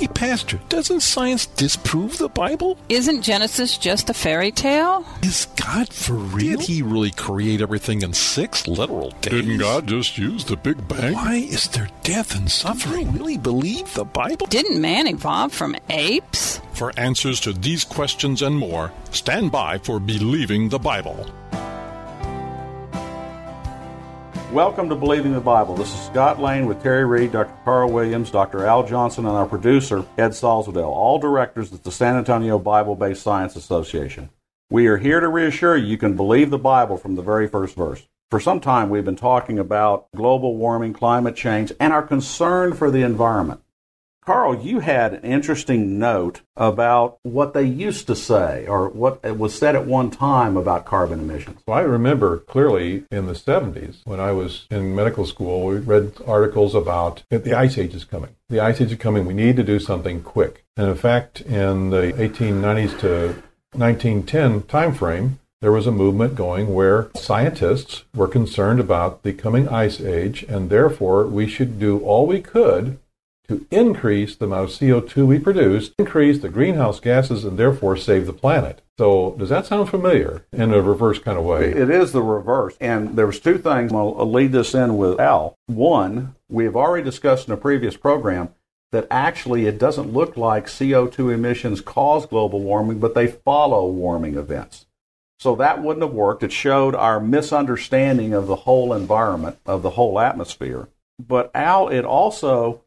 Hey, Pastor, doesn't science disprove the Bible? Isn't Genesis just a fairy tale? Is God for real? Did he really create everything in six literal days? Didn't God just use the Big Bang? Why is there death and suffering? Do really believe the Bible? Didn't man evolve from apes? For answers to these questions and more, stand by for Believing the Bible. Welcome to Believing the Bible. This is Scott Lane with Terry Reed, Dr. Carl Williams, Dr. Al Johnson, and our producer, Ed Salzadell, all directors at the San Antonio Bible Based Science Association. We are here to reassure you you can believe the Bible from the very first verse. For some time, we've been talking about global warming, climate change, and our concern for the environment. Carl, you had an interesting note about what they used to say or what was said at one time about carbon emissions. Well, I remember clearly in the 70s when I was in medical school, we read articles about the ice age is coming. The ice age is coming. We need to do something quick. And in fact, in the 1890s to 1910 timeframe, there was a movement going where scientists were concerned about the coming ice age, and therefore we should do all we could to increase the amount of CO2 we produce, increase the greenhouse gases, and therefore save the planet. So, does that sound familiar in a reverse kind of way? It is the reverse. And there was two things. I'll lead this in with Al. One, we have already discussed in a previous program that actually it doesn't look like CO2 emissions cause global warming, but they follow warming events. So that wouldn't have worked. It showed our misunderstanding of the whole environment, of the whole atmosphere. But Al, it also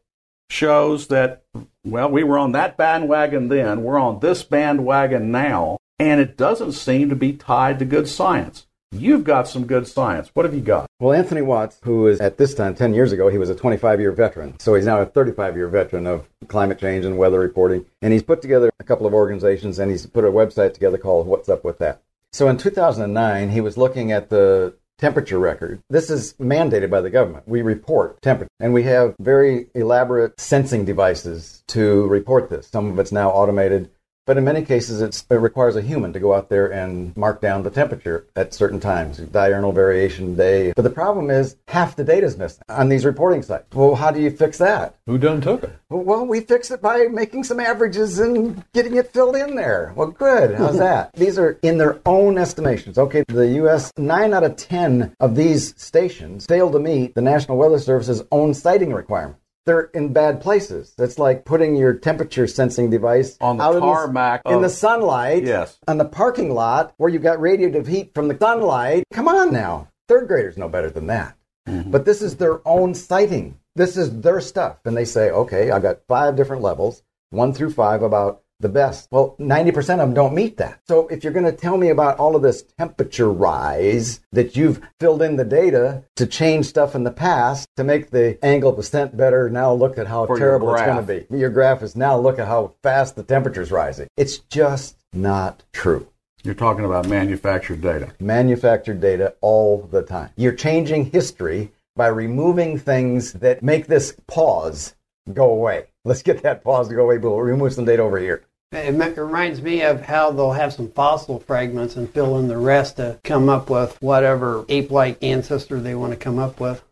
shows that, well, we were on that bandwagon then, we're on this bandwagon now, and it doesn't seem to be tied to good science. You've got some good science. What have you got? Well, Anthony Watts, who is at this time, 10 years ago, he was a 25 year veteran. So he's now a 35 year veteran of climate change and weather reporting. And he's put together a couple of organizations and he's put a website together called Watts Up With That. So in 2009, he was looking at the temperature record. This is mandated by the government. We report temperature, and we have very elaborate sensing devices to report this. Some of it's now automated. But in many cases, it requires a human to go out there and mark down the temperature at certain times, diurnal variation day. But the problem is half the data is missing on these reporting sites. Well, how do you fix that? Who done took it? Well, we fix it by making some averages and getting it filled in there. Well, good. How's that? these are in their own estimations. Okay, the U.S., 9 out of 10 of these stations fail to meet the National Weather Service's own siting requirement they're in bad places. It's like putting your temperature sensing device on the out tarmac in the, in the sunlight. Yes. On the parking lot where you've got radiative heat from the sunlight. Come on now. Third graders know better than that. Mm-hmm. But this is their own siting. This is their stuff. And they say, okay, I've got five different levels, one through five about the best. Well, 90% of them don't meet that. So if you're going to tell me about all of this temperature rise that you've filled in the data to change stuff in the past to make the angle of ascent better, now look at how For terrible it's going to be. Your graph is now look at how fast the temperature's rising. It's just not true. You're talking about manufactured data. Manufactured data all the time. You're changing history by removing things that make this pause go away. Let's get that pause to go away, but we'll remove some data over here. It reminds me of how they'll have some fossil fragments and fill in the rest to come up with whatever ape like ancestor they want to come up with.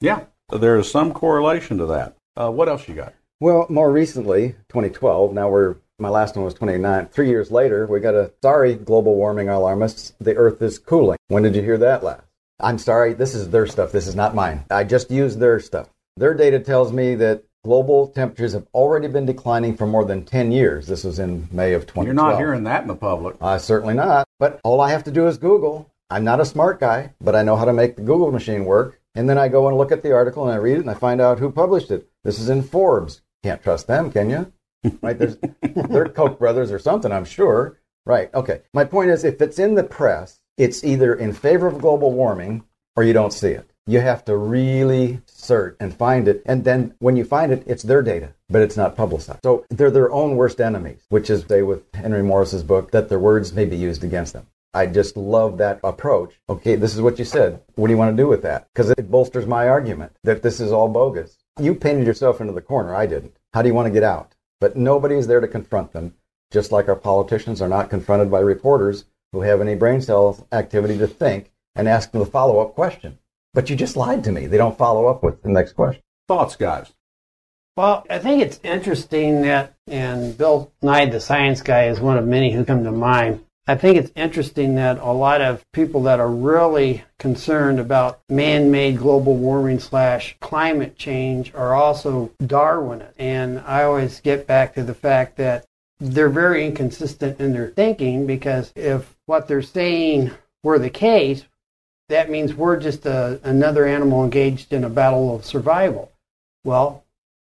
Yeah, there is some correlation to that. Uh, what else you got? Well, more recently, 2012, now we're, my last one was 29. Three years later, we got a sorry, global warming alarmists, the earth is cooling. When did you hear that last? I'm sorry, this is their stuff. This is not mine. I just used their stuff. Their data tells me that global temperatures have already been declining for more than 10 years. This was in May of 2012. You're not hearing that in the public. Uh, certainly not. But all I have to do is Google. I'm not a smart guy, but I know how to make the Google machine work. And then I go and look at the article and I read it and I find out who published it. This is in Forbes. Can't trust them, can you? right? There's, they're Koch brothers or something, I'm sure. Right. Okay. My point is if it's in the press, it's either in favor of global warming or you don't see it. You have to really search and find it. And then when you find it, it's their data, but it's not publicized. So they're their own worst enemies, which is, say, with Henry Morris's book, that their words may be used against them. I just love that approach. Okay, this is what you said. What do you want to do with that? Because it bolsters my argument that this is all bogus. You painted yourself into the corner. I didn't. How do you want to get out? But nobody is there to confront them, just like our politicians are not confronted by reporters who have any brain cell activity to think and ask them the follow up question. But you just lied to me. They don't follow up with the next question. Thoughts, guys? Well, I think it's interesting that, and Bill Nye, the science guy, is one of many who come to mind. I think it's interesting that a lot of people that are really concerned about man-made global warming slash climate change are also Darwinists. And I always get back to the fact that they're very inconsistent in their thinking because if what they're saying were the case, that means we're just a, another animal engaged in a battle of survival. Well,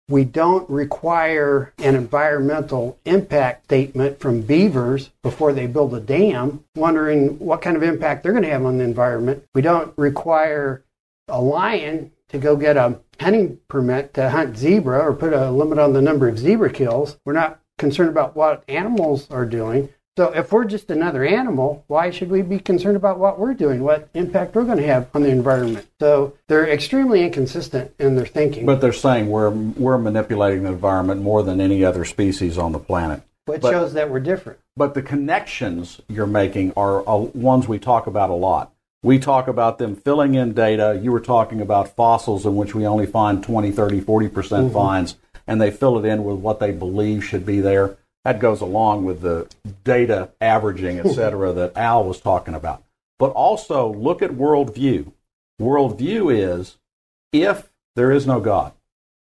we don't require an environmental impact statement from beavers before they build a dam, wondering what kind of impact they're going to have on the environment. We don't require a lion to go get a hunting permit to hunt zebra or put a limit on the number of zebra kills. We're not concerned about what animals are doing. So if we're just another animal, why should we be concerned about what we're doing, what impact we're going to have on the environment? So they're extremely inconsistent in their thinking. But they're saying we're we're manipulating the environment more than any other species on the planet. Which but, shows that we're different. But the connections you're making are uh, ones we talk about a lot. We talk about them filling in data. You were talking about fossils in which we only find 20, 30, 40% mm-hmm. finds, and they fill it in with what they believe should be there that goes along with the data averaging, et cetera, that Al was talking about. But also look at worldview. Worldview is if there is no God,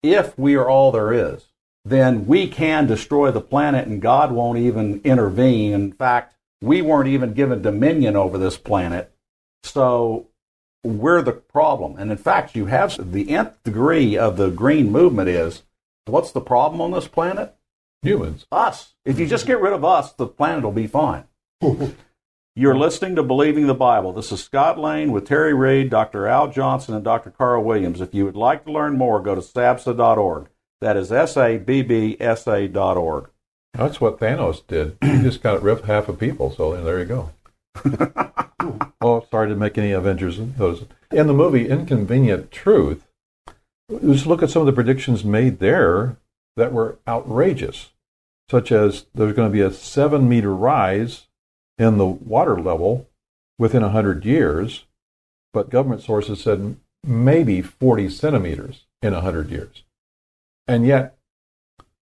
if we are all there is, then we can destroy the planet and God won't even intervene. In fact, we weren't even given dominion over this planet. So we're the problem. And in fact, you have the nth degree of the green movement is what's the problem on this planet? Humans. Us. If you just get rid of us, the planet will be fine. You're listening to Believing the Bible. This is Scott Lane with Terry Reed, Dr. Al Johnson, and Dr. Carl Williams. If you would like to learn more, go to sabsa.org. That is S A B B S A dot org. That's what Thanos did. He just kind of ripped half of people, so there you go. oh, sorry to make any Avengers. Those. In the movie Inconvenient Truth, just look at some of the predictions made there that were outrageous such as there's going to be a seven meter rise in the water level within 100 years, but government sources said maybe 40 centimeters in 100 years. And yet,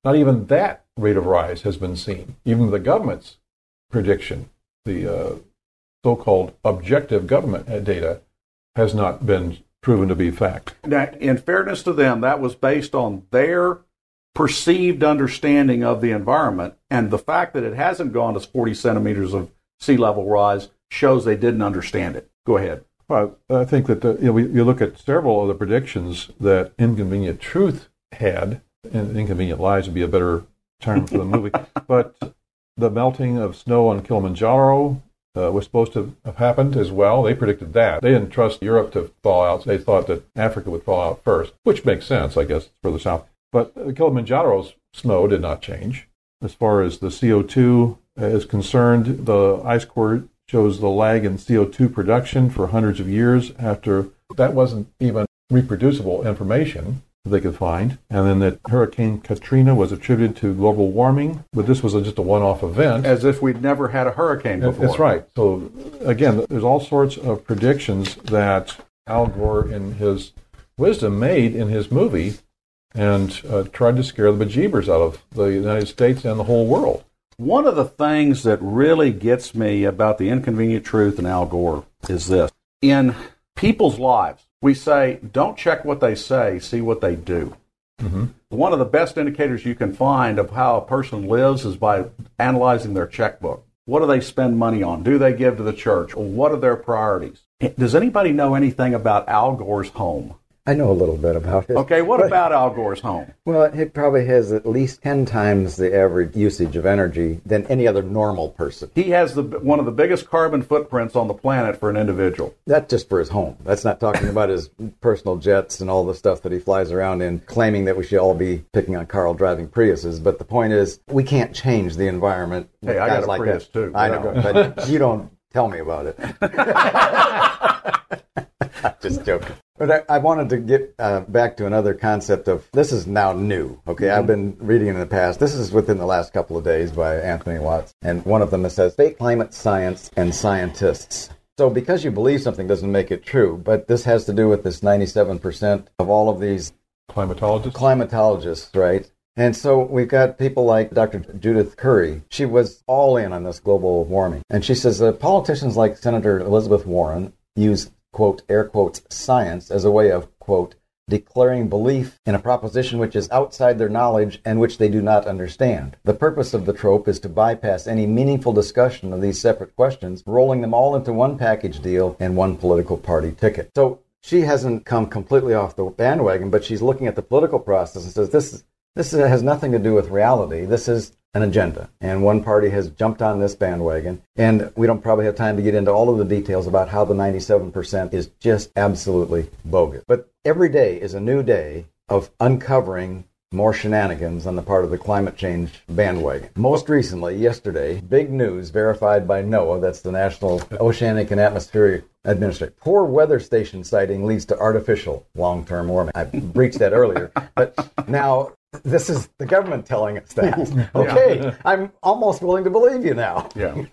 not even that rate of rise has been seen. Even the government's prediction, the uh, so called objective government data, has not been proven to be fact. Now, in fairness to them, that was based on their perceived understanding of the environment. And the fact that it hasn't gone to 40 centimeters of sea level rise shows they didn't understand it. Go ahead. Well, I think that the, you, know, we, you look at several of the predictions that Inconvenient Truth had, and Inconvenient Lies would be a better term for the movie, but the melting of snow on Kilimanjaro uh, was supposed to have happened as well. They predicted that. They didn't trust Europe to thaw out. They thought that Africa would thaw out first, which makes sense, I guess, further south. But Kilimanjaro's snow did not change. As far as the CO2 uh, is concerned, the ice core shows the lag in CO2 production for hundreds of years after that wasn't even reproducible information that they could find. And then that Hurricane Katrina was attributed to global warming, but this was just a one off event. As if we'd never had a hurricane before. That's right. So, again, there's all sorts of predictions that Al Gore, in his wisdom, made in his movie and uh, tried to scare the bejeebers out of the United States and the whole world. One of the things that really gets me about the inconvenient truth and Al Gore is this. In people's lives, we say, don't check what they say, see what they do. Mm-hmm. One of the best indicators you can find of how a person lives is by analyzing their checkbook. What do they spend money on? Do they give to the church? Or what are their priorities? Does anybody know anything about Al Gore's home? I know a little bit about it. Okay, what But- about Al Gore's home? Well, it probably has at least 10 times the average usage of energy than any other normal person. He has the one of the biggest carbon footprints on the planet for an individual. That's just for his home. That's not talking about his personal jets and all the stuff that he flies around in, claiming that we should all be picking on Carl driving Priuses. But the point is, we can't change the environment. Hey, I got a like Prius, that. too. I know, but you don't tell me about it. just joking. But I, I wanted to get uh, back to another concept of this is now new. Okay, I've been reading in the past. This is within the last couple of days by Anthony Watts, and one of them that says fake climate science and scientists. So because you believe something doesn't make it true, but this has to do with this 97% of all of these Climatologists? climatologists, right? And so we've got people like Dr. Judith Curry. She was all in on this global warming. And she says that politicians like Senator Elizabeth Warren use, quote, air quotes, science as a way of, quote, declaring belief in a proposition which is outside their knowledge and which they do not understand. The purpose of the trope is to bypass any meaningful discussion of these separate questions, rolling them all into one package deal and one political party ticket. So she hasn't come completely off the bandwagon, but she's looking at the political process and says this this has nothing to do with reality. This is an agenda. And one party has jumped on this bandwagon. And we don't probably have time to get into all of the details about how the 97% is just absolutely bogus. But every day is a new day of uncovering more shenanigans on the part of the climate change bandwagon. Most recently, yesterday, big news verified by NOAA, that's the National Oceanic and Atmospheric Administration. Poor weather station siting leads to artificial long-term warming. I breached that earlier, but now this is the government telling us that. Okay, I'm almost willing to believe you now. Yeah.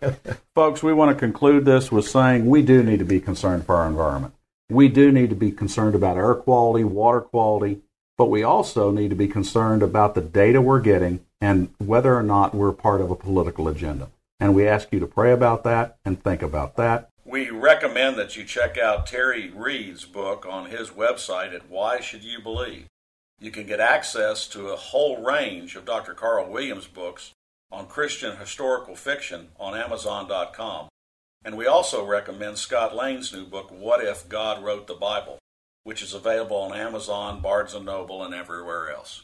Folks, we want to conclude this with saying we do need to be concerned for our environment. We do need to be concerned about air quality, water quality, but we also need to be concerned about the data we're getting and whether or not we're part of a political agenda. And we ask you to pray about that and think about that. We recommend that you check out Terry Reed's book on his website at Why Should You Believe. You can get access to a whole range of Dr. Carl Williams books on Christian historical fiction on Amazon.com. And we also recommend Scott Lane's new book, What If God Wrote the Bible, which is available on Amazon, Barnes & Noble, and everywhere else.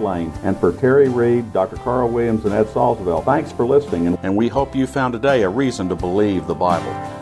Lane, and for Terry Reed, Dr. Carl Williams, and Ed Salzville, thanks for listening, and we hope you found today a reason to believe the Bible.